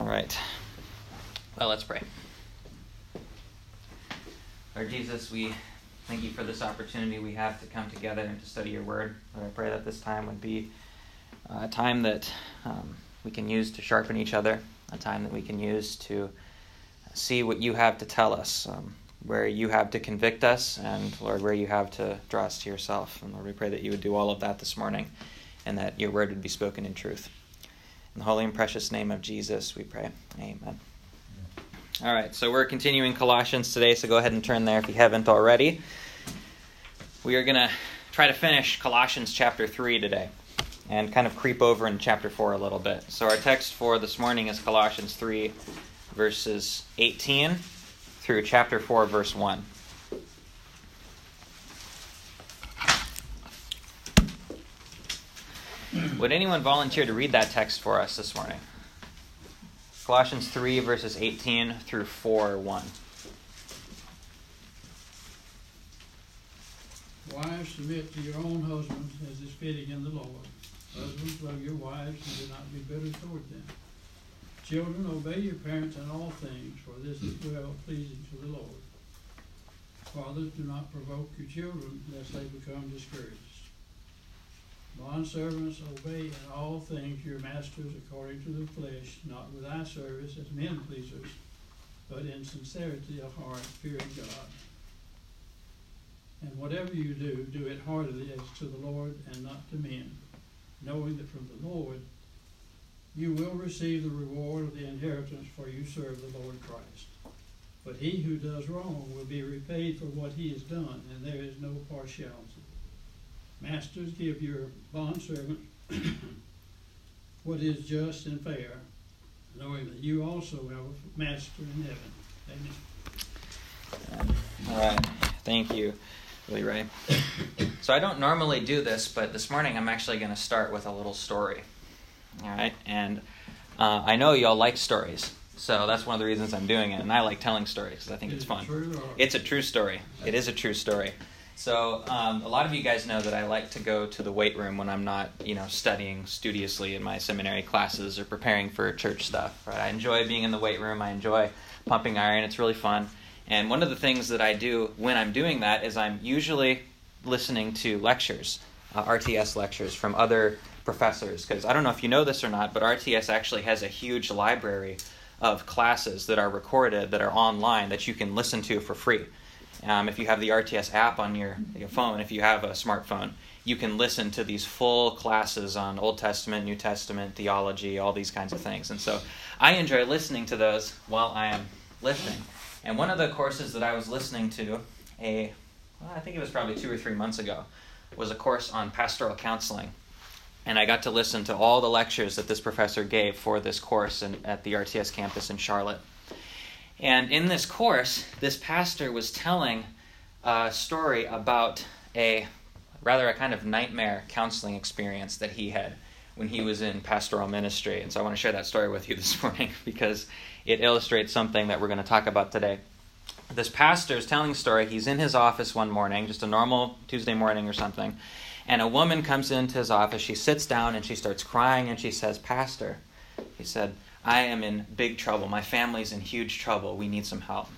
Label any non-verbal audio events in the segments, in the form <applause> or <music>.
All right. Well, let's pray. Lord Jesus, we thank you for this opportunity we have to come together and to study your word. Lord, I pray that this time would be a time that um, we can use to sharpen each other, a time that we can use to see what you have to tell us, um, where you have to convict us, and Lord, where you have to draw us to yourself. And Lord, we pray that you would do all of that this morning and that your word would be spoken in truth. In the holy and precious name of Jesus, we pray. Amen. All right, so we're continuing Colossians today, so go ahead and turn there if you haven't already. We are going to try to finish Colossians chapter 3 today and kind of creep over in chapter 4 a little bit. So our text for this morning is Colossians 3, verses 18 through chapter 4, verse 1. Would anyone volunteer to read that text for us this morning? Colossians 3, verses 18 through 4, 1. Wives, submit to your own husbands as is fitting in the Lord. Husbands, love your wives and do not be bitter toward them. Children, obey your parents in all things, for this is well pleasing to the Lord. Fathers, do not provoke your children, lest they become discouraged. Bondservants, obey in all things your masters according to the flesh, not with eye service as men pleasers, but in sincerity of heart, fearing God. And whatever you do, do it heartily as to the Lord and not to men, knowing that from the Lord you will receive the reward of the inheritance, for you serve the Lord Christ. But he who does wrong will be repaid for what he has done, and there is no partiality. Masters, give your bond bondservant <coughs> what is just and fair, knowing that you also have a master in heaven. Amen. All right. Thank you, Willie Ray. So I don't normally do this, but this morning I'm actually going to start with a little story. All right. And uh, I know y'all like stories. So that's one of the reasons I'm doing it. And I like telling stories because I think Is it's fun. It's a true story. It is a true story. So um, a lot of you guys know that I like to go to the weight room when I'm not, you know, studying studiously in my seminary classes or preparing for church stuff. Right? I enjoy being in the weight room. I enjoy pumping iron. It's really fun. And one of the things that I do when I'm doing that is I'm usually listening to lectures, uh, RTS lectures from other professors. Because I don't know if you know this or not, but RTS actually has a huge library of classes that are recorded that are online that you can listen to for free. Um, if you have the RTS app on your, your phone, if you have a smartphone, you can listen to these full classes on Old Testament, New Testament, theology, all these kinds of things. And so I enjoy listening to those while I am listening. And one of the courses that I was listening to, a well, I think it was probably two or three months ago, was a course on pastoral counseling. And I got to listen to all the lectures that this professor gave for this course in, at the RTS campus in Charlotte. And in this course, this pastor was telling a story about a rather a kind of nightmare counseling experience that he had when he was in pastoral ministry. And so I want to share that story with you <laughs> this morning because it illustrates something that we're going to talk about today. This pastor is telling a story. He's in his office one morning, just a normal Tuesday morning or something, and a woman comes into his office. She sits down and she starts crying and she says, Pastor, he said, I am in big trouble. My family's in huge trouble. We need some help.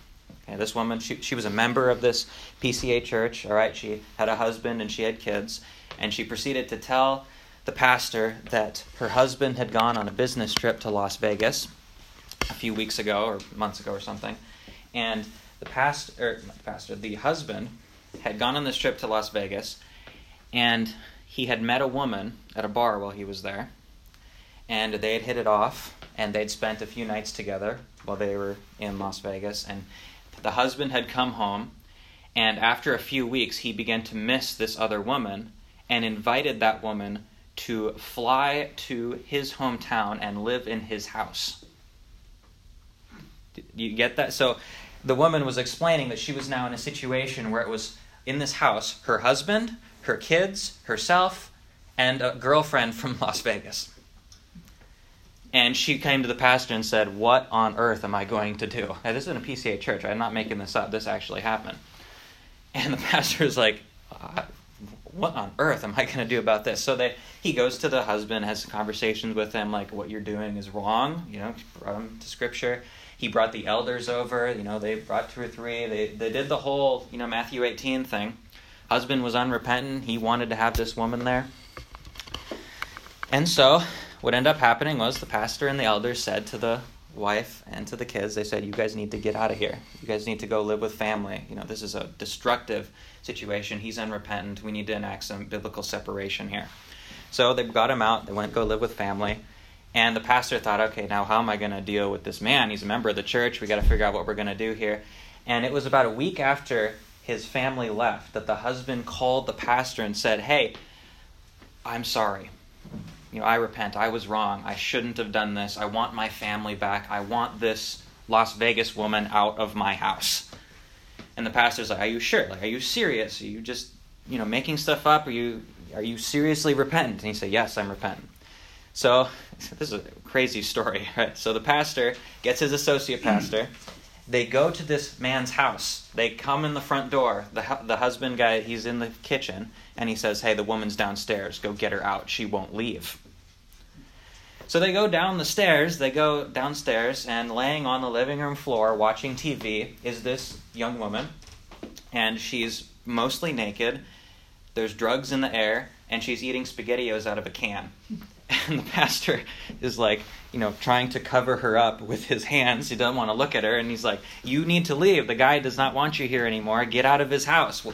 Okay, this woman, she, she was a member of this PCA church, all right? She had a husband and she had kids. And she proceeded to tell the pastor that her husband had gone on a business trip to Las Vegas a few weeks ago or months ago or something. And the pastor, er, the pastor, the husband had gone on this trip to Las Vegas and he had met a woman at a bar while he was there. And they had hit it off and they'd spent a few nights together while they were in Las Vegas. And the husband had come home, and after a few weeks, he began to miss this other woman and invited that woman to fly to his hometown and live in his house. You get that? So the woman was explaining that she was now in a situation where it was in this house her husband, her kids, herself, and a girlfriend from <laughs> Las Vegas. And she came to the pastor and said, What on earth am I going to do? Now, this is in a PCA church. I'm not making this up. This actually happened. And the <laughs> pastor is like, uh, what on earth am I going to do about this? So they he goes to the husband, has conversations with him, like what you're doing is wrong. You know, brought him to scripture. He brought the elders over. You know, they brought two or three. They they did the whole you know Matthew 18 thing. Husband was unrepentant. He wanted to have this woman there. And so, what ended up happening was the pastor and the elders said to the wife and to the kids, they said, You guys need to get out of here. You guys need to go live with family. You know, this is a destructive situation. He's unrepentant. We need to enact some biblical separation here. So they got him out. They went go live with family. And the pastor thought, okay, now how am I going to deal with this man? He's a member of the church. We got to figure out what we're going to do here. And it was about a week after his family left that the husband called the pastor and said, hey, I'm sorry you know, I repent. I was wrong. I shouldn't have done this. I want my family back. I want this Las Vegas woman out of my house. And the pastor's like, "Are you sure? Like, are you serious? Are you just, you know, making stuff up? Are you, are you seriously repentant?" And he said, "Yes, I'm repentant." So <laughs> this is a crazy story, right? So the pastor gets his associate pastor. They go to this man's house. They come in the front door. The the husband guy, he's in the kitchen, and he says, "Hey, the woman's downstairs. Go get her out. She won't leave." So they go down the stairs, they go downstairs, and laying on the living room floor watching TV is this young woman. And she's mostly naked. There's drugs in the air, and she's eating SpaghettiOs out of a can. <laughs> And the pastor is like, you know, trying to cover her up with his hands. He doesn't want to look at her, and he's like, You need to leave. The guy does not want you here anymore. Get out of his house.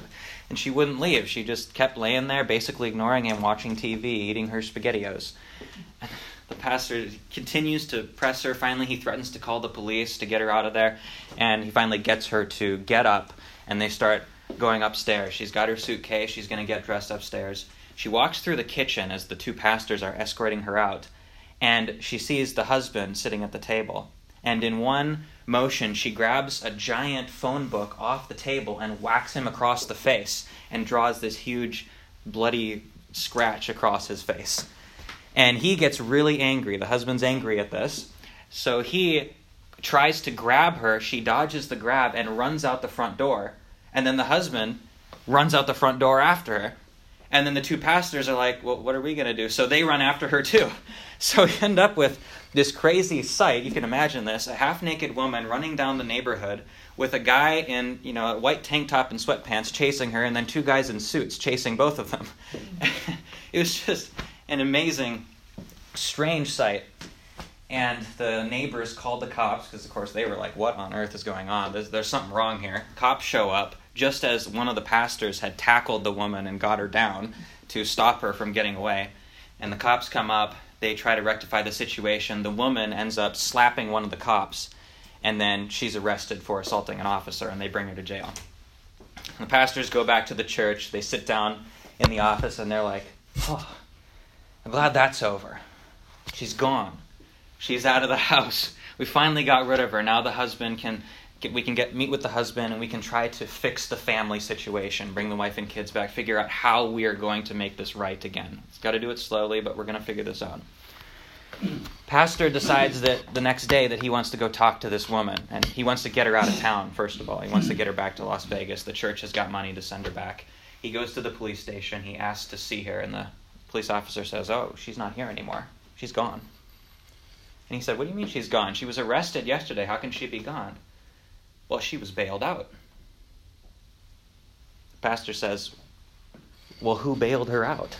And she wouldn't leave. She just kept laying there, basically ignoring him, watching TV, eating her SpaghettiOs. <laughs> The pastor continues to press her. Finally, he threatens to call the police to get her out of there. And he finally gets her to get up, and they start going upstairs. She's got her suitcase. She's going to get dressed upstairs. She walks through the kitchen as the two pastors are escorting her out, and she sees the husband sitting at the table. And in one motion, she grabs a giant phone book off the table and whacks him across the face and draws this huge bloody scratch across his face. And he gets really angry. The husband's angry at this. So he tries to grab her. She dodges the grab and runs out the front door. And then the husband runs out the front door after her. And then the two pastors are like, well, what are we going to do? So they run after her too. <laughs> So we end up with this crazy sight. You can imagine this a half naked woman running down the neighborhood with a guy in you know a white tank top and sweatpants chasing her, and then two guys in suits chasing both of them. <laughs> it was just an amazing, strange sight. And the neighbors called the cops because, of course, they were like, What on earth is going on? There's, there's something wrong here. Cops show up just as one of the pastors had tackled the woman and got her down to stop her from getting away. And the cops come up, they try to rectify the situation. The woman ends up slapping one of the cops, and then she's arrested for assaulting an officer, and they bring her to jail. The pastors go back to the church, they sit down in the office, and they're like, Oh, I'm glad that's over. She's gone. She's out of the <laughs> house. We finally got rid of her. Now the husband can get, we can get meet with the husband and we can try to fix the family situation, bring the wife and kids back, figure out how we are going to make this right again. It's got to do it slowly, but we're going to figure this out. Pastor decides that the next day that he wants to go talk to this woman and he wants to get her out of town first of all. He wants to get her back to Las Vegas. The church has got money to send her back. He goes to the police station. He asks to see her and the police officer says, Oh, she's not here anymore. She's gone. And he said, What do you mean she's gone? She was arrested yesterday. How can she be gone? Well, she was bailed out. The pastor says, Well, who bailed her out?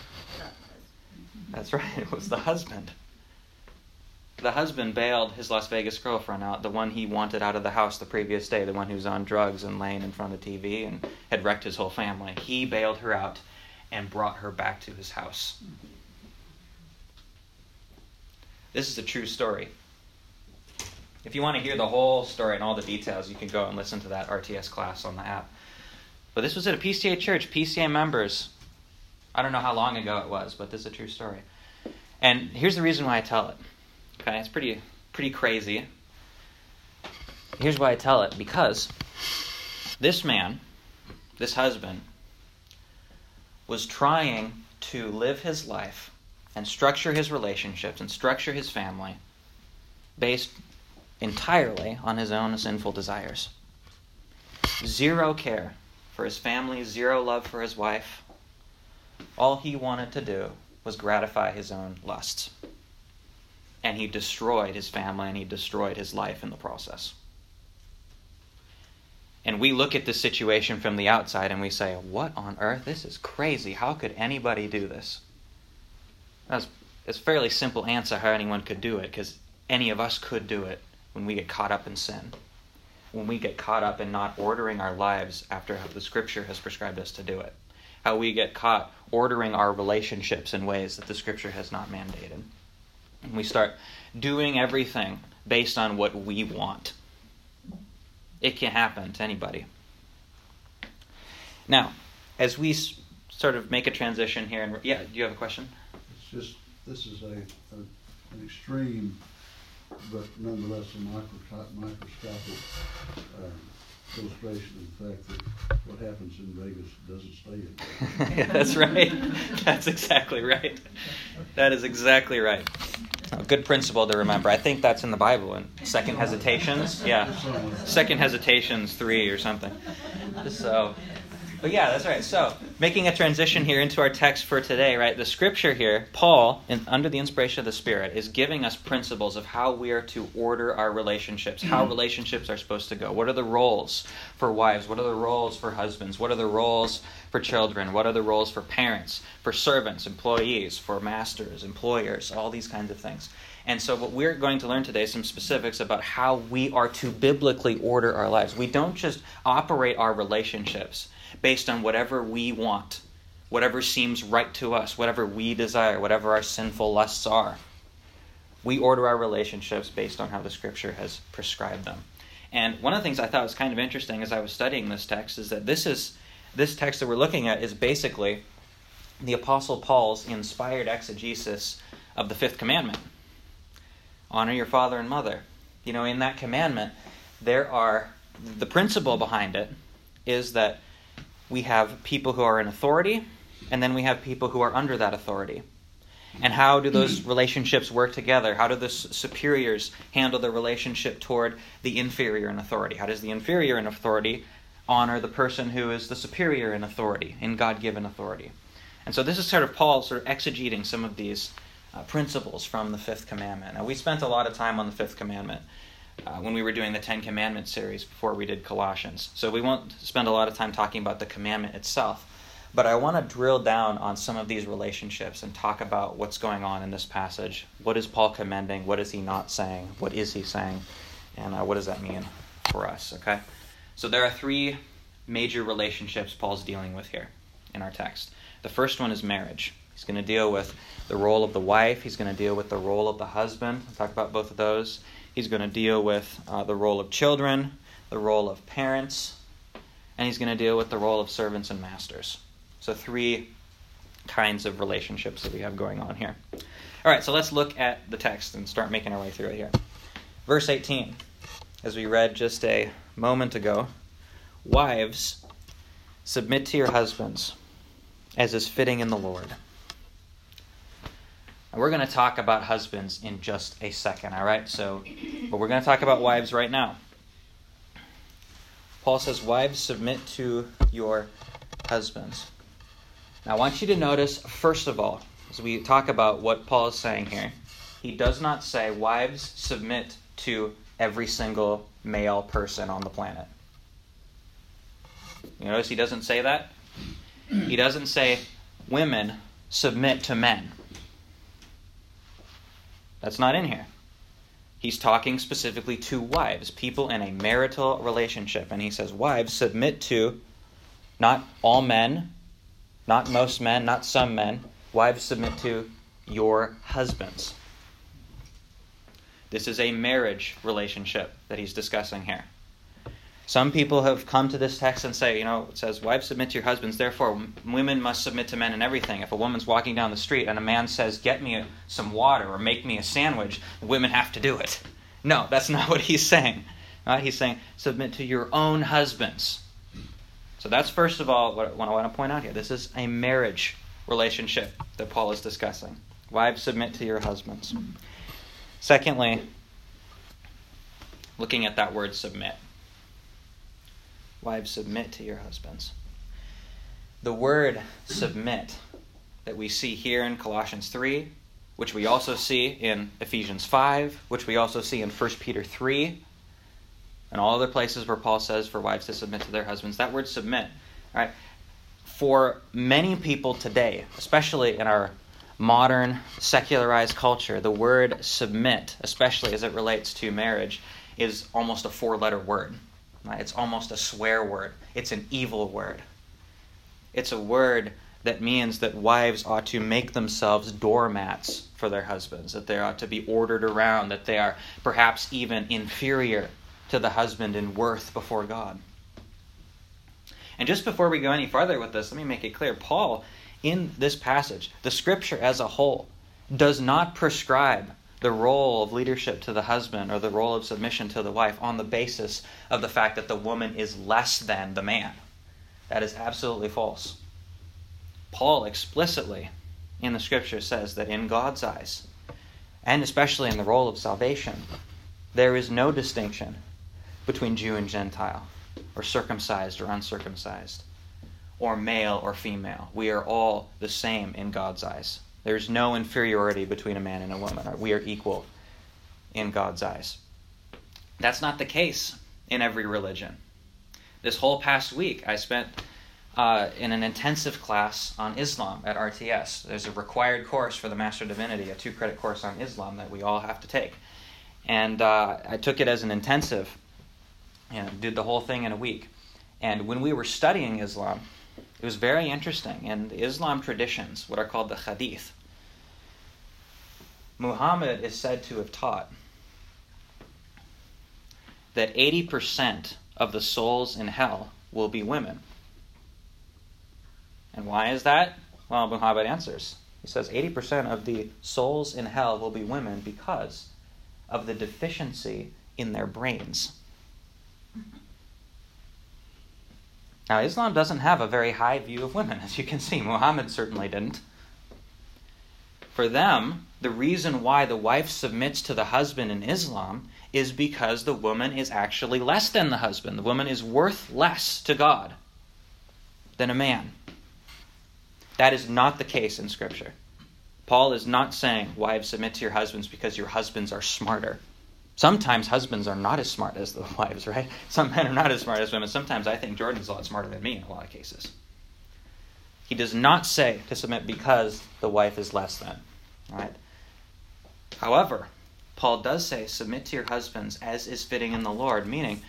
That's right, it was the husband. The husband bailed his Las Vegas girlfriend out, the one he wanted out of the house the previous day, the one who was on drugs and laying in front of the TV and had wrecked his whole family. He bailed her out and brought her back to his house. This is a true story. If you want to hear the whole story and all the details, you can go and listen to that RTS class on the app. But this was at a PCA church, PCA members. I don't know how long ago it was, but this is a true story. And here's the reason why I tell it. Okay, it's pretty pretty crazy. Here's why I tell it because this man, this husband, was trying to live his life and structure his relationships and structure his family based entirely on his own sinful desires. Zero care for his family, zero love for his wife, all he wanted to do was gratify his own lusts. And he destroyed his family and he destroyed his life in the process. And we look at this situation from the outside and we say, What on earth? This is crazy. How could anybody do this? That's a fairly simple answer how anyone could do it, because any of us could do it when we get caught up in sin. When we get caught up in not ordering our lives after how the scripture has prescribed us to do it. How we get caught ordering our relationships in ways that the scripture has not mandated. And we start doing everything based on what we want it can happen to anybody. Now, as we sort of make a transition here, and yeah, do you have a question? It's just this is a, a an extreme, but nonetheless a microscopic uh, illustration of the fact that what happens in Vegas doesn't stay in Vegas. <laughs> That's right. That's exactly right. That is exactly right. A good principle to remember. I think that's in the Bible in Second Hesitations. Yeah, Second Hesitations three or something. So, but yeah, that's right. So, making a transition here into our text for today, right? The scripture here, Paul, in, under the inspiration of the Spirit, is giving us principles of how we are to order our relationships, how hmm. relationships are supposed to go. What are the roles for wives? What are the roles for husbands? What are the roles for children? What are the roles for parents, for servants, employees, for masters, employers, all these kinds of things. And so, what we're going to learn today is some specifics about how we are to biblically order our lives. We don't just operate our relationships based on whatever we want, whatever seems right to us, whatever we desire, whatever our sinful lusts are. We order our relationships based on how the Scripture has prescribed them. And one of the things I thought was kind of interesting as I was studying this text is that this is this text that we're looking at is basically the Apostle Paul's inspired exegesis of the fifth commandment honor your father and mother. You know, in that commandment, there are the principle behind it is that we have people who are in authority, and then we have people who are under that authority. And how do those <clears throat> relationships work together? How do the superiors handle the relationship toward the inferior in authority? How does the inferior in authority honor the person who is the superior in authority, in God given authority. And so this is sort of Paul sort of exegeting some of these uh, principles from the fifth commandment. Now, we spent a lot of time on the fifth commandment uh, when we were doing the Ten Commandments series before we did Colossians. So we won't spend a lot of time talking about the commandment itself. But I want to drill down on some of these relationships and talk about what's going on in this passage. What is Paul commending? What is he not saying? What is he saying? And uh, what does that mean for us? Okay? So there are three major relationships Paul's dealing with here in our text. The first one is marriage. He's going to deal with the role of the wife, he's going to deal with the role of the husband. We'll talk about both of those. He's going to deal with uh, the role of children, the role of parents, and he's going to deal with the role of servants and masters. So, three kinds of relationships that we have going on here. All right, so let's look at the text and start making our way through it here. Verse 18, as we read just a moment ago, wives, submit to your husbands as is fitting in the Lord. And we're going to talk about husbands in just a second, all right? So, but we're going to talk about wives right now. Paul says, Wives, submit to your husbands. Now, I want you to notice, first of all, as we talk about what Paul is saying here, he does not say, Wives, submit to every single male person on the planet. You notice he doesn't say that? He doesn't say, women submit to men. That's not in here. He's talking specifically to wives, people in a marital relationship. And he says, Wives, submit to not all men, not most men, not some men. Wives, submit to your husbands. This is a marriage relationship that he's discussing here. Some people have come to this text and say, you know, it says, Wives submit to your husbands, therefore women must submit to men in everything. If a woman's walking down the street and a man says, Get me some water or make me a sandwich, women have to do it. No, that's not <laughs> what he's saying. Right? He's saying, Submit to your own husbands. So that's first of all what I want to point out here. This is a marriage relationship that Paul is discussing. Wives submit to your husbands. Secondly, looking at that word submit. Wives, submit to your husbands. The word submit that we see here in Colossians 3, which we also see in Ephesians 5, which we also see in 1 Peter 3, and all other places where Paul says for wives to submit to their husbands. That word submit, right? For many people today, especially in our modern secularized culture, the word submit, especially as it relates to marriage, is almost a four letter word. It's almost a swear word. It's an evil word. It's a word that means that wives ought to make themselves doormats for their husbands, that they ought to be ordered around, that they are perhaps even inferior to the husband in worth before God. And just before we go any farther with this, let me make it clear Paul, in this passage, the scripture as a whole, does not prescribe the role of leadership to the husband or the role of submission to the wife on the basis of the fact that the woman is less than the man. That is absolutely false. Paul explicitly in the scripture says that in God's eyes, and especially in the role of salvation, there is no distinction between Jew and Gentile, or circumcised or uncircumcised, or male or female. We are all the same in God's eyes. There's no inferiority between a man and a woman. We are equal in God's eyes. That's not the case in every religion. This whole past week, I spent uh, in an intensive class on Islam at RTS. There's a required course for the Master of Divinity, a two credit course on Islam that we all have to take. And uh, I took it as an intensive, know, did the whole thing in a week. And when we were studying Islam, it was very interesting. In the Islam traditions, what are called the hadith, Muhammad is said to have taught that 80% of the souls in hell will be women. And why is that? Well, Muhammad answers. He says 80% of the souls in hell will be women because of the deficiency in their brains. Now, Islam doesn't have a very high view of women, as you can see. Muhammad certainly didn't. For them, the reason why the wife submits to the husband in Islam is because the woman is actually less than the husband. The woman is worth less to God than a man. That is not the case in Scripture. Paul is not saying, Wives, submit to your husbands because your husbands are smarter. Sometimes husbands are not as smart as the <laughs> wives, right? Some men are not as smart as women. Sometimes I think Jordan's a lot smarter than me in a lot of cases. He does not say to submit because the wife is less than. Right? However, Paul does say, submit to your husbands as is fitting in the Lord, meaning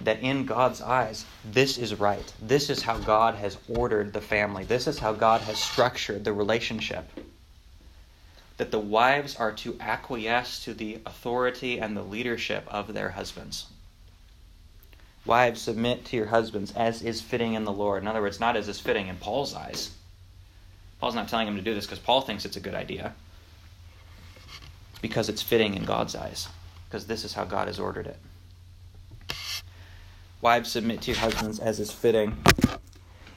that in God's eyes, this is right. This is how God has ordered the family. This is how God has structured the relationship. That the wives are to acquiesce to the authority and the leadership of their husbands. Wives, submit to your husbands as is fitting in the Lord. In other words, not as is fitting in Paul's eyes. Paul's not telling him to do this because Paul thinks it's a good idea. Because it's fitting in God's eyes, because this is how God has ordered it. Wives, submit to your husbands as is fitting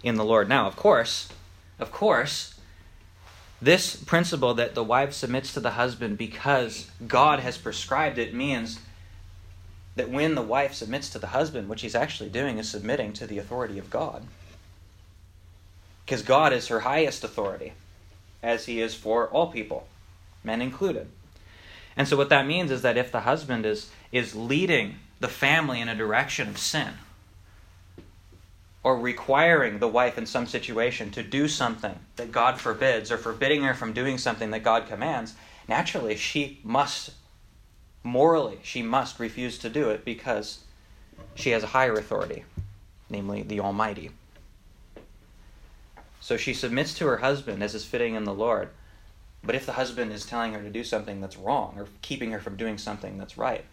in the Lord. Now, of course, of course, this principle that the wife submits to the husband because God has prescribed it means that when the wife submits to the husband, what she's actually doing is submitting to the authority of God. Because God is her highest authority, as he is for all people, men included. And so what that means is that if the husband is, is leading the family in a direction of sin, or requiring the wife in some situation to do something that God forbids, or forbidding her from doing something that God commands, naturally she must Morally, she must refuse to do it because she has a higher authority, namely the Almighty. So she submits to her husband as is fitting in the Lord. But if the husband is telling her to do something that's wrong or keeping her from doing something that's right,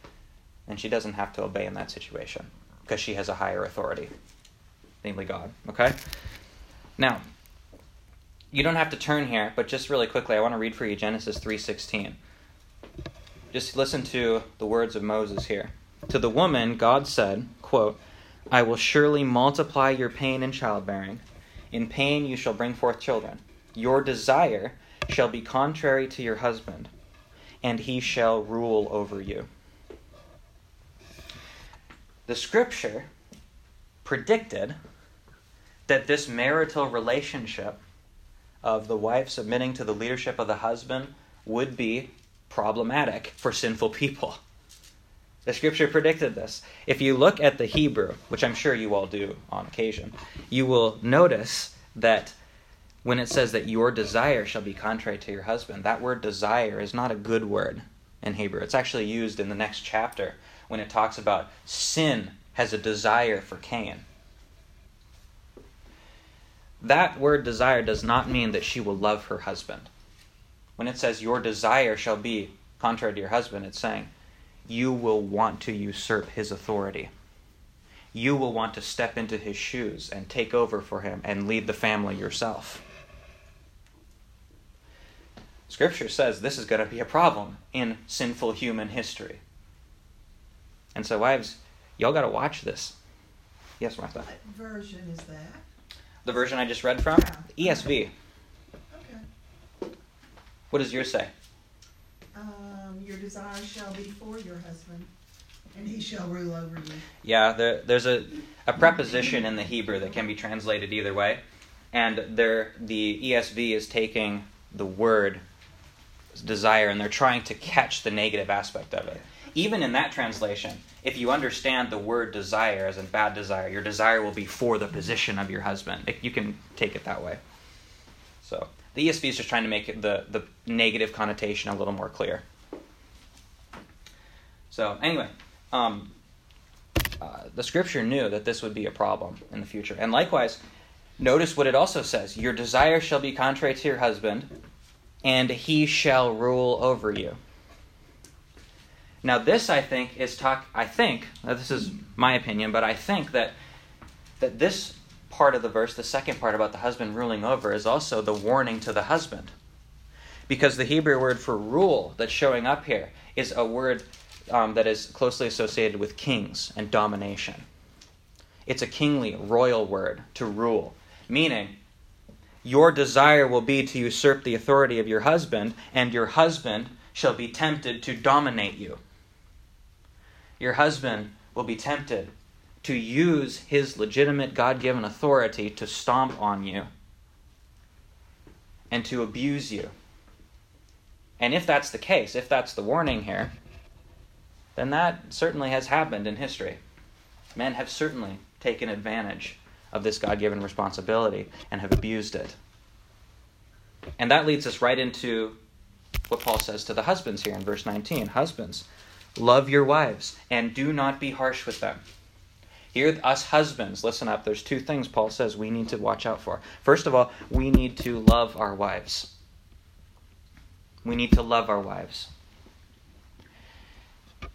then she doesn't have to obey in that situation because she has a higher authority, namely God. Okay? Now, you don't have to turn here, but just really quickly, I want to read for you Genesis 3:16. Just listen to the words of Moses here. To the woman, God said, quote, I will surely multiply your pain in childbearing. In pain you shall bring forth children. Your desire shall be contrary to your husband, and he shall rule over you. The scripture predicted that this marital relationship of the wife submitting to the leadership of the husband would be problematic for sinful people. The scripture predicted this. If you look at the Hebrew, which I'm sure you all do on occasion, you will notice that when it says that your desire shall be contrary to your husband, that word desire is not a good word in Hebrew. It's actually used in the next chapter when it talks about sin has a desire for Cain. That word desire does not mean that she will love her husband. When it says your desire shall be contrary to your husband, it's saying you will want to usurp his authority. You will want to step into his shoes and take over for him and lead the family yourself. Scripture says this is going to be a problem in sinful human history. And so, wives, y'all got to watch this. Yes, Martha. What version is that? The version I just read from? ESV. Okay. What does yours say? Um, your desire shall be for your husband, and he shall rule over you. Yeah, there, there's a, a preposition in the Hebrew that can be translated either way. And there, the ESV is taking the word desire and they're trying to catch the negative aspect of it. Even in that translation, if you understand the word desire as in bad desire, your desire will be for the position of your husband. You can take it that way. So the ESV is just trying to make the, the negative connotation a little more clear. So anyway, um, uh, the scripture knew that this would be a problem in the future. And likewise, notice what it also says Your desire shall be contrary to your husband, and he shall rule over you. Now, this I think is talk. I think this is my opinion, but I think that that this part of the verse, the second part about the husband ruling over, is also the warning to the husband, because the Hebrew word for rule that's showing up here is a word um, that is closely associated with kings and domination. It's a kingly, royal word to rule, meaning your desire will be to usurp the authority of your husband, and your husband shall be tempted to dominate you. Your husband will be tempted to use his legitimate God given authority to stomp on you and to abuse you. And if that's the case, if that's the warning here, then that certainly has happened in history. Men have certainly taken advantage of this God given responsibility and have abused it. And that leads us right into what Paul says to the husbands here in verse 19 Husbands, love your wives and do not be harsh with them. Here, us husbands, listen up. There's two things Paul says we need to watch out for. First of all, we need to love our wives. We need to love our wives.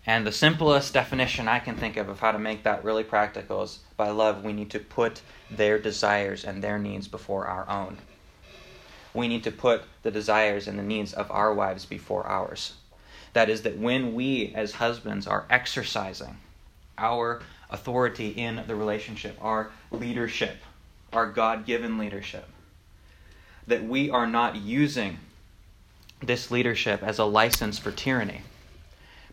And the simplest definition I can think of of how to make that really practical is by love, we need to put their desires and their needs before our own. We need to put the desires and the needs of our wives before ours. That is, that when we as husbands are exercising our authority in the relationship, our leadership, our God given leadership, that we are not using this leadership as a license for tyranny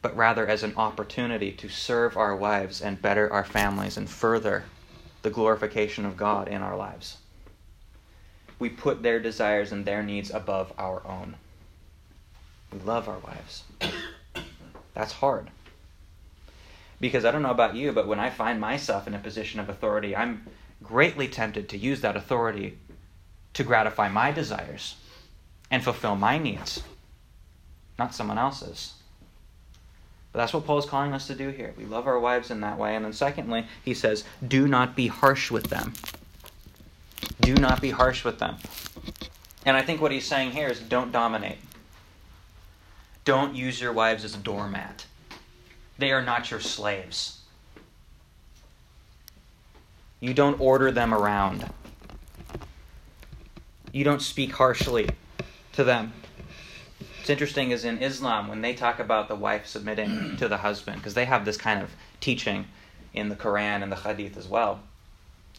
but rather as an opportunity to serve our wives and better our families and further the glorification of God in our lives. We put their desires and their needs above our own. We love our wives. That's hard. Because I don't know about you, but when I find myself in a position of authority, I'm greatly tempted to use that authority to gratify my desires and fulfill my needs, not someone else's. But that's what Paul is calling us to do here. We love our wives in that way. And then, secondly, he says, do not be harsh with them. Do not be harsh with them. And I think what he's saying here is don't dominate. Don't use your wives as a doormat. They are not your slaves. You don't order them around. You don't speak harshly to them. What's interesting is in Islam, when they talk about the wife submitting <clears throat> to the husband, because they have this kind of teaching in the Quran and the Hadith as well.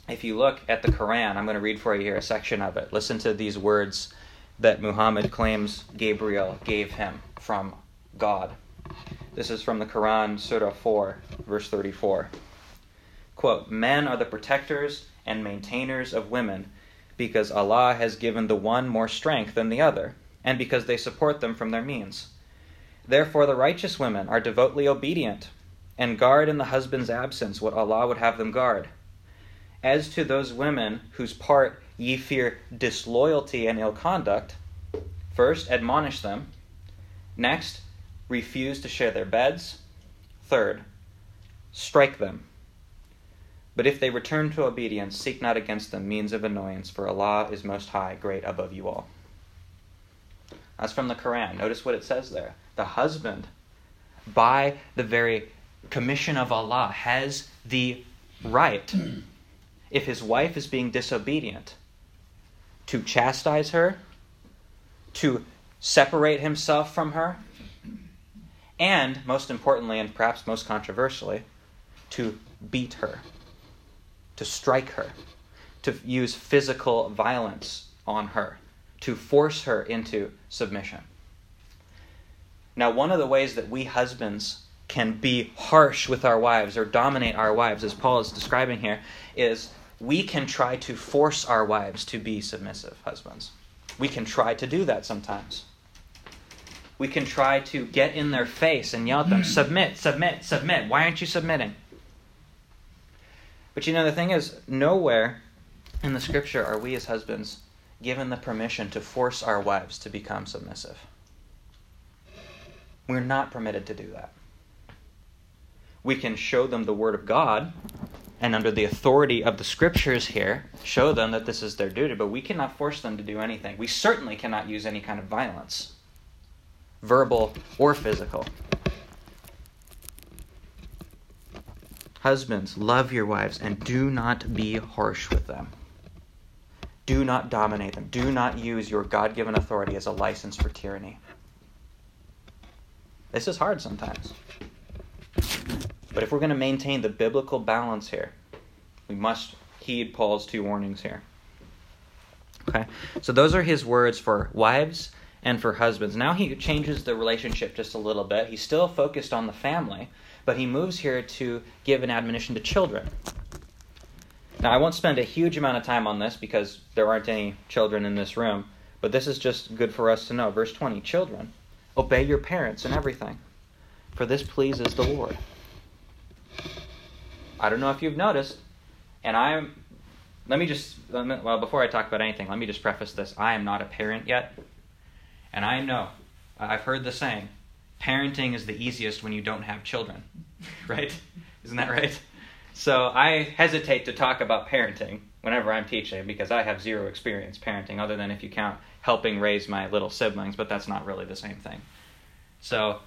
If you look at the Quran, I'm going to read for you here a section of it. Listen to these words that Muhammad claims Gabriel gave him from God. This is from the Quran, Surah 4, verse 34. Quote Men are the protectors and maintainers of women because Allah has given the one more strength than the other, and because they support them from their means. Therefore, the righteous women are devoutly obedient and guard in the husband's absence what Allah would have them guard. As to those women whose part ye fear disloyalty and ill conduct, first admonish them, next refuse to share their beds, third strike them. But if they return to obedience, seek not against them means of annoyance, for Allah is most high, great above you all. That's from the Quran. Notice what it says there. The husband, by the very commission of Allah, has the right, if his wife is being disobedient, to chastise her, to separate himself from her, and, most importantly, and perhaps most controversially, to beat her, to strike her, to use physical violence on her, to force her into submission. Now, one of the ways that we husbands can be harsh with our wives or dominate our wives, as Paul is describing here, is we can try to force our wives to be submissive husbands. We can try to do that sometimes. We can try to get in their face and yell at them, submit, submit, submit. Why aren't you submitting? But you know, the thing is, nowhere in the scripture are we as husbands given the permission to force our wives to become submissive. We're not permitted to do that. We can show them the Word of God, and under the authority of the Scriptures here, show them that this is their duty, but we cannot force them to do anything. We certainly cannot use any kind of violence, verbal or physical. Husbands, love your wives and do not be harsh with them. Do not dominate them. Do not use your God given authority as a license for tyranny. This is hard sometimes. But if we're going to maintain the biblical balance here, we must heed Paul's two warnings here. Okay? So those are his words for wives and for husbands. Now he changes the relationship just a little bit. He's still focused on the family, but he moves here to give an admonition to children. Now, I won't spend a huge amount of time on this because there aren't any children in this room, but this is just good for us to know. Verse 20 Children, obey your parents in everything, for this pleases the Lord. I don't know if you've noticed, and I'm. Let me just. Well, before I talk about anything, let me just preface this. I am not a parent yet, and I know, I've heard the saying, parenting is the easiest when you don't have children, <laughs> right? Isn't that right? So I hesitate to talk about parenting whenever I'm teaching because I have zero experience parenting, other than if you count helping raise my little siblings, but that's not really the same thing. So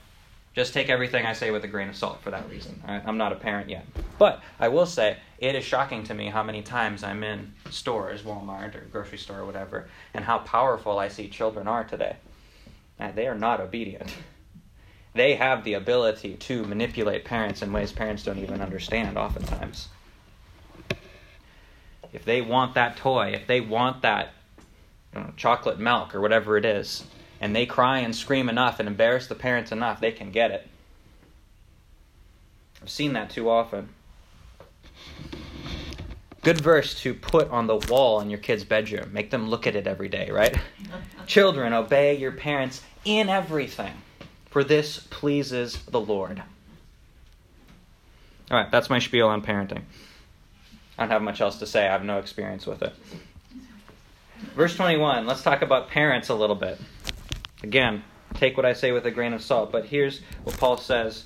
just take everything I say with a grain of salt for that reason. Right? I'm not a parent yet. But I will say, it is shocking to me how many times I'm in stores, Walmart or grocery store or whatever, and how powerful I see children are today. They are not obedient. <laughs> They have the ability to manipulate parents in ways parents don't even understand oftentimes. If they want that toy, if they want that you know, chocolate milk or whatever it is, and they cry and scream enough and embarrass the parents enough, they can get it. I've seen that too often. Good verse to put on the wall in your kid's bedroom. Make them look at it every day, right? <laughs> Children, obey your parents in everything, for this pleases the Lord. All right, that's my spiel on parenting. I don't have much else to say. I have no experience with it. Verse 21, let's talk about parents a little bit. Again, take what I say with a grain of salt, but here's what Paul says.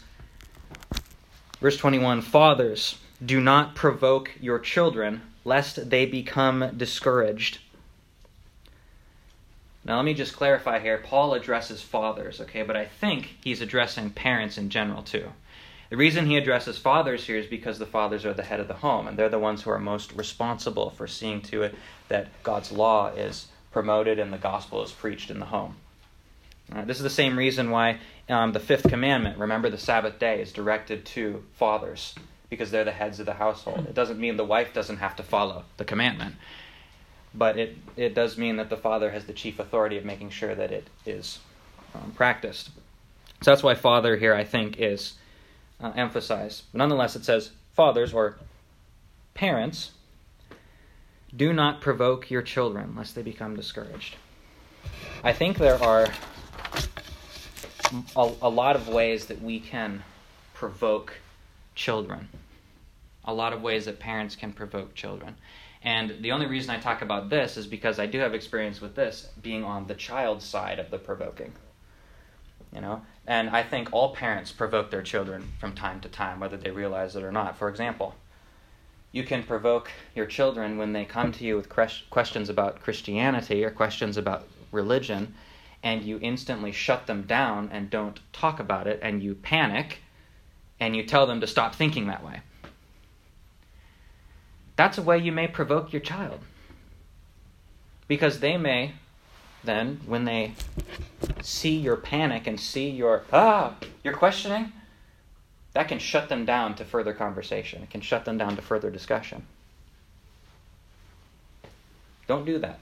Verse 21 Fathers, do not provoke your children, lest they become discouraged. Now, let me just clarify here. Paul addresses fathers, okay, but I think he's addressing parents in general too. The reason he addresses fathers here is because the fathers are the head of the home, and they're the ones who are most responsible for seeing to it that God's law is promoted and the gospel is preached in the home. Uh, this is the same reason why um, the fifth commandment, remember the Sabbath day, is directed to fathers, because they're the heads of the household. It doesn't mean the wife doesn't have to follow the commandment, but it, it does mean that the father has the chief authority of making sure that it is um, practiced. So that's why father here, I think, is uh, emphasized. But nonetheless, it says fathers or parents Do not provoke your children, lest they become discouraged. I think there are a, a lot of ways that we can provoke children. A lot of ways that parents can provoke children. And the only reason I talk about this is because I do have experience with this being on the child's side of the provoking. You know, and I think all parents provoke their children from time to time, whether they realize it or not. For example, you can provoke your children when they come to you with questions about Christianity or questions about religion, and you instantly shut them down and don't talk about it, and you panic, and you tell them to stop thinking that way. That's a way you may provoke your child. Because they may then, when they see your panic and see your, ah, you're questioning, that can shut them down to further conversation. It can shut them down to further discussion. Don't do that.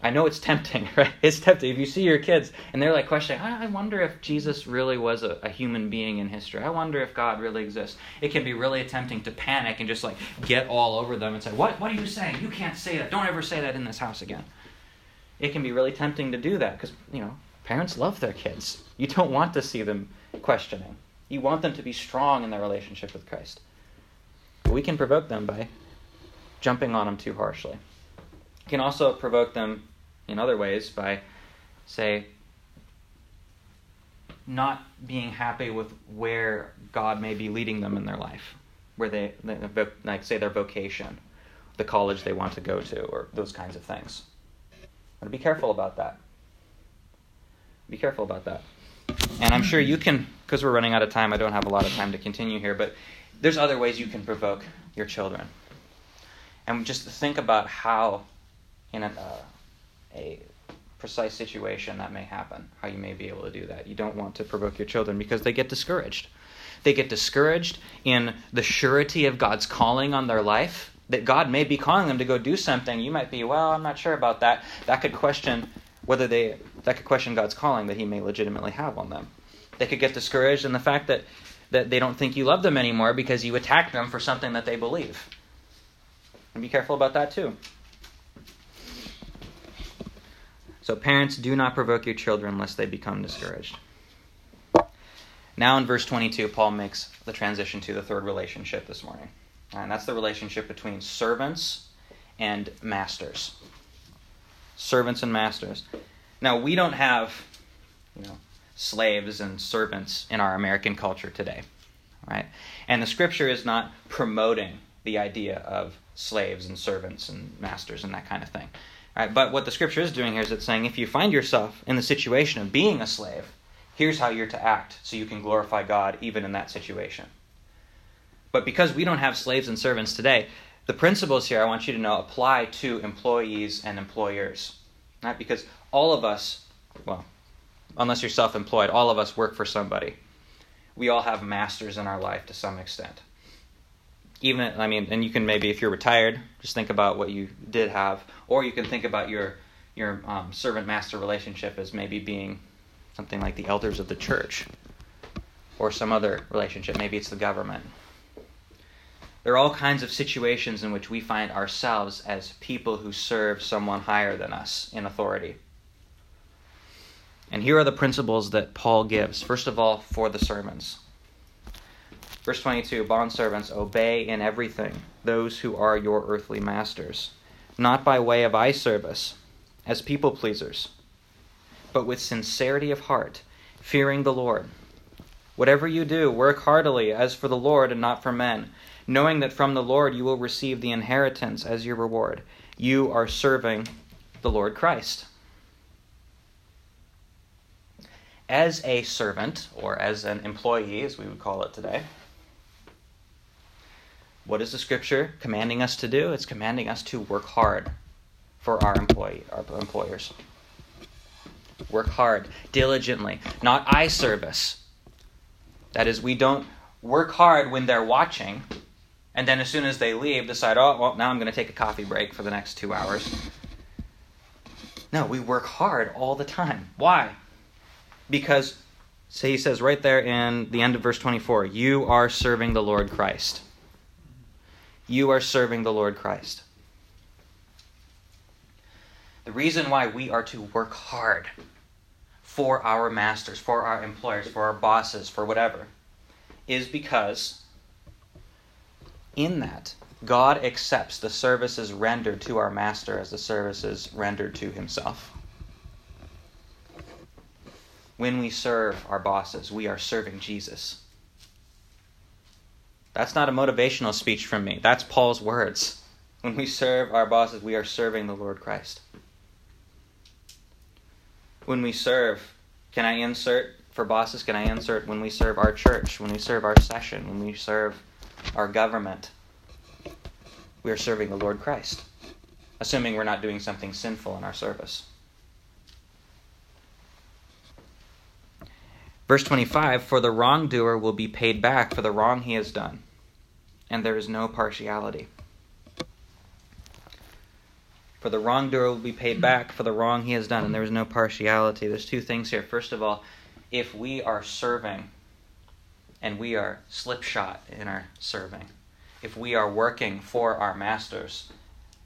I know it's tempting, <laughs> right? It's tempting. If you see your kids and they're like questioning, I wonder if Jesus really was a, a, human being in history. I wonder if God really exists. It can be really tempting to panic and just like get all over them and say, What, what are you saying? You can't say that. Don't ever say that in this house again. It can be really tempting to do that because, you know, parents love their kids. You don't want to see them questioning. You want them to be strong in their relationship with Christ. But we can provoke them by jumping on them too harshly. You can also provoke them in other ways by, say, not being happy with where God may be leading them in their life, where they, like, say, their vocation, the college they want to go to, or those kinds of things. But be careful about that. Be careful about that. And I'm sure you can, because we're running out of time, I don't have a lot of time to continue here, but there's other ways you can provoke your children. And just think about how, in a, uh, a precise situation, that may happen, how you may be able to do that. You don't want to provoke your children because they get discouraged. They get discouraged in the surety of God's calling on their life, that God may be calling them to go do something. You might be, well, I'm not sure about that. That could question whether they that could question God's calling that He may legitimately have on them. They could get discouraged in the fact that that they don't think you love them anymore because you attack them for something that they believe. And be careful about that too. So, parents, do not provoke your children lest they become discouraged. Now, in verse 22, Paul makes the transition to the third relationship this morning. And that's the relationship between servants and masters servants and masters. Now, we don't have, you know, slaves and servants in our American culture today, right? And the scripture is not promoting the idea of slaves and servants and masters and that kind of thing. Right? But what the scripture is doing here is it's saying if you find yourself in the situation of being a slave, here's how you're to act so you can glorify God even in that situation. But because we don't have slaves and servants today, the principles here I want you to know apply to employees and employers. Right? Because all of us, well, unless you're self employed, all of us work for somebody. We all have masters in our life to some extent. Even, I mean, and you can maybe, if you're retired, just think about what you did have, or you can think about your your um, servant master relationship as maybe being something like the elders of the church, or some other relationship. Maybe it's the government, there are all kinds of situations in which we find ourselves as people who serve someone higher than us in authority. And here are the principles that Paul gives. First of all, for the servants. Verse 22 Bondservants, obey in everything those who are your earthly masters, not by way of eye service, as people pleasers, but with sincerity of heart, fearing the Lord. Whatever you do, work heartily as for the Lord and not for men knowing that from the Lord you will receive the inheritance as your reward. You are serving the Lord Christ. As a servant, or as an employee, as we would call it today, what is the scripture commanding us to do? It's commanding us to work hard for our employee, our employers. Work hard, diligently, not eye service. That is, we don't work hard when they're watching, and then as soon as they leave, decide, oh, well, now I'm going to take a coffee break for the next two hours. No, we work hard all the time. Why? Because, say he says right there in the end of verse 24, you are serving the Lord Christ. You are serving the Lord Christ. The reason why we are to work hard for our masters, for our employers, for our bosses, for whatever, is because in that, God accepts the services rendered to our master as the services rendered to himself. When we serve our bosses, we are serving Jesus. That's not a motivational speech from me. That's Paul's words. When we serve our bosses, we are serving the Lord Christ. When we serve, can I insert for bosses? Can I insert when we serve our church, when we serve our session, when we serve our government? We are serving the Lord Christ, assuming we're not doing something sinful in our service. Verse 25 For the wrongdoer will be paid back for the wrong he has done, and there is no partiality. For the wrongdoer will be paid back for the wrong he has done, and there is no partiality. There's two things here. First of all, if we are serving and we are slipshod in our serving, if we are working for our masters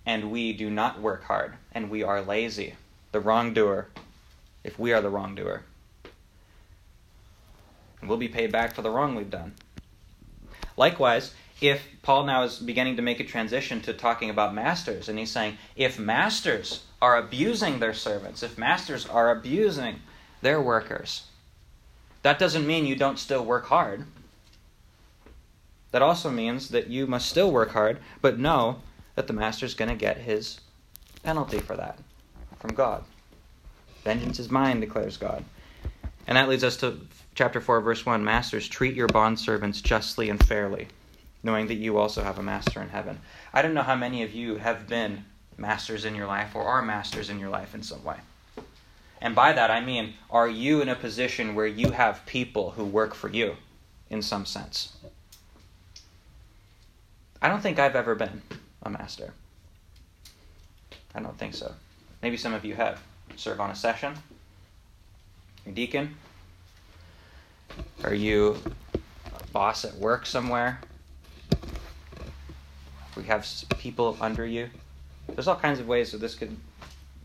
and we do not work hard and we are lazy, the wrongdoer, if we are the wrongdoer, we'll be paid back for the wrong we've done. Likewise, if Paul now is beginning to make a transition to talking about masters, and he's saying, if masters are abusing their servants, if masters are abusing their workers, that doesn't mean you don't still work hard. That also means that you must still work hard, but know that the master's going to get his penalty for that from God. Vengeance is mine, declares God. And that leads us to chapter 4, verse 1 Masters, treat your bondservants justly and fairly, knowing that you also have a master in heaven. I don't know how many of you have been masters in your life or are masters in your life in some way. And by that I mean, are you in a position where you have people who work for you in some sense? I don't think I've ever been a master. I don't think so. Maybe some of you have. Serve on a session? Your deacon? Are you a boss at work somewhere? We have people under you. There's all kinds of ways that this could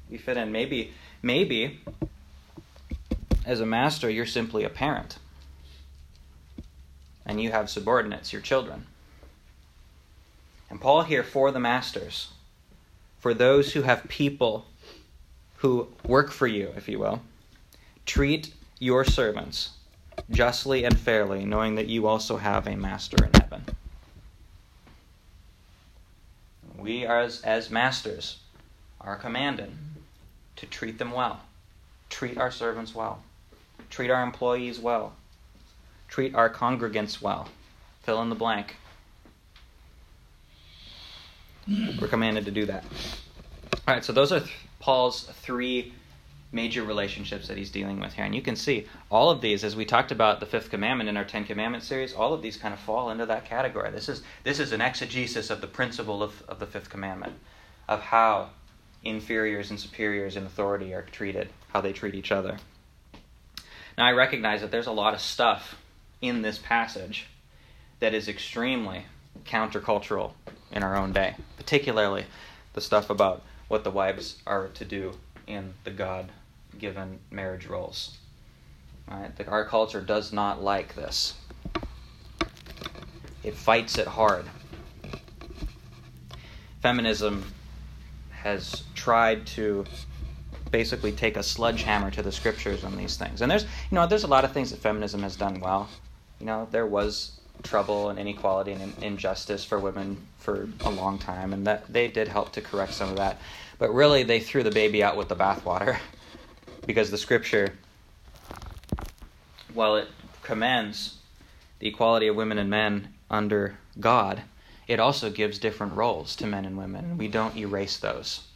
be fit in. Maybe, maybe, as a master, you're simply a parent, and you have subordinates, your children. And Paul here for the masters, for those who have people who work for you, if you will, treat your servants justly and fairly, knowing that you also have a master in heaven. We, as, as masters, are commanded to treat them well, treat our servants well, treat our employees well, treat our congregants well. Fill in the blank. We're commanded to do that. All right, so those are th- Paul's three major relationships that he's dealing with here. And you can see all of these, as we talked about the fifth commandment in our Ten Commandments series, all of these kind of fall into that category. This is, this is an exegesis of the principle of, of the fifth commandment, of how inferiors and superiors in authority are treated, how they treat each other. Now, I recognize that there's a lot of stuff in this passage that is extremely countercultural in our own day, particularly the stuff about what the wives are to do in the God given marriage roles. Right? Our culture does not like this. It fights it hard. Feminism has tried to basically take a sledgehammer to the scriptures on these things. And there's you know there's a lot of things that feminism has done well. You know, there was trouble and inequality and injustice for women for a long time, and that they did help to correct some of that. But really, they threw the baby out with the bathwater <laughs> because the scripture, while it commends the equality of women and men under God, it also gives different roles to men and women. We don't erase those.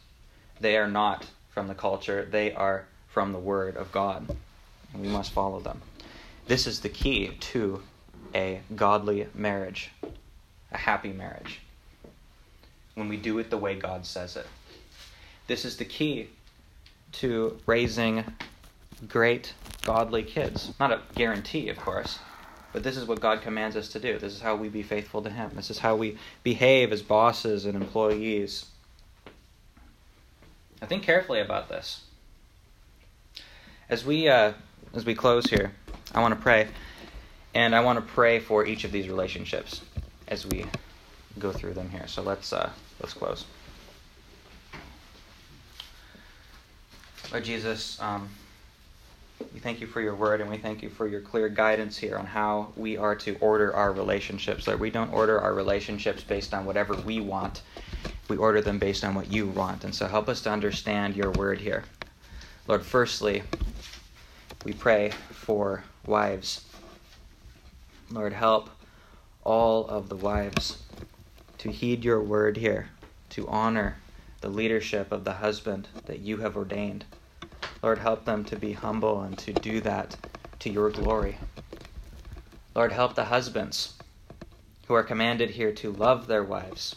They are not from the culture, they are from the Word of God. And we must follow them. This is the key to a godly marriage, a happy marriage, when we do it the way God says it. This is the key to raising great, godly kids. Not a guarantee, of course, but this is what God commands us to do. This is how we be faithful to Him. This is how we behave as bosses and employees. Now think carefully about this. As we uh, as we close here, I want to pray, and I want to pray for each of these relationships as we go through them here. So let's uh, let's close. Lord Jesus, um, we thank you for your word, and we thank you for your clear guidance here on how we are to order our relationships. Lord, we don't order our relationships based on whatever we want. We order them based on what you want. And so help us to understand your word here. Lord, firstly, we pray for wives. Lord, help all of the wives to heed your word here, to honor the leadership of the husband that you have ordained. Lord, help them to be humble and to do that to your glory. Lord, help the husbands who are commanded here to love their wives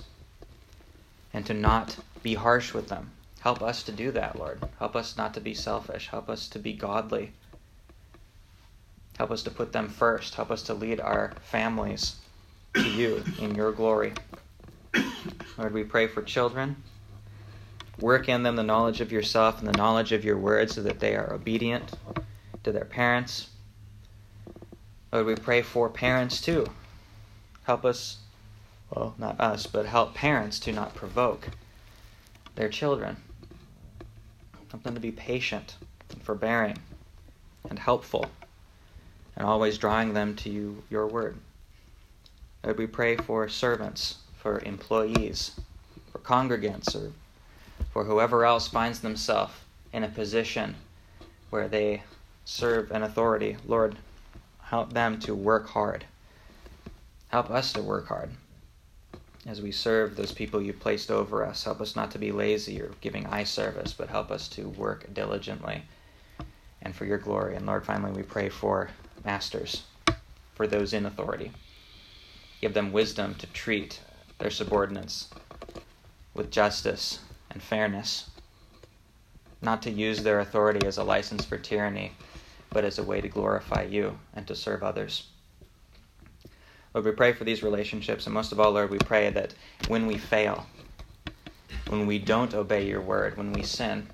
and to not be harsh with them. Help us to do that, Lord. Help us not to be selfish. Help us to be godly. Help us to put them first. Help us to lead our families to you in your glory. Lord, we pray for children. Work in them the knowledge of yourself and the knowledge of your word so that they are obedient to their parents. Lord, we pray for parents too. Help us, well, not us, but help parents to not provoke their children. Help them to be patient and forbearing and helpful and always drawing them to you, your word. Lord, we pray for servants, for employees, for congregants, or for whoever else finds themselves in a position where they serve an authority. Lord, help them to work hard. Help us to work hard as we serve those people you placed over us. Help us not to be lazy or giving eye service, but help us to work diligently and for your glory. And Lord, finally, we pray for masters, for those in authority. Give them wisdom to treat their subordinates with justice and fairness, not to use their authority as a license for tyranny, but as a way to glorify you and to serve others. Lord, we pray for these relationships, and most of all, Lord, we pray that when we fail, when we don't obey your word, when we sin,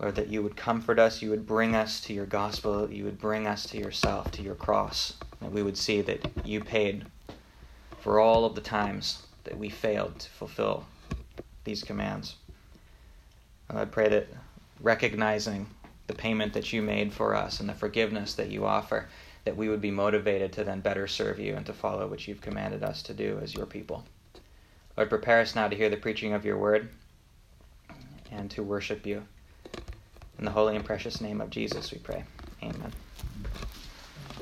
Lord, that you would comfort us, you would bring us to your gospel, you would bring us to yourself, to your cross, that we would see that you paid for all of the times that we failed to fulfill these commands. And I pray that recognizing the payment that you made for us and the forgiveness that you offer, that we would be motivated to then better serve you and to follow what you've commanded us to do as your people. Lord, prepare us now to hear the preaching of your word and to worship you. In the holy and precious name of Jesus, we pray. Amen.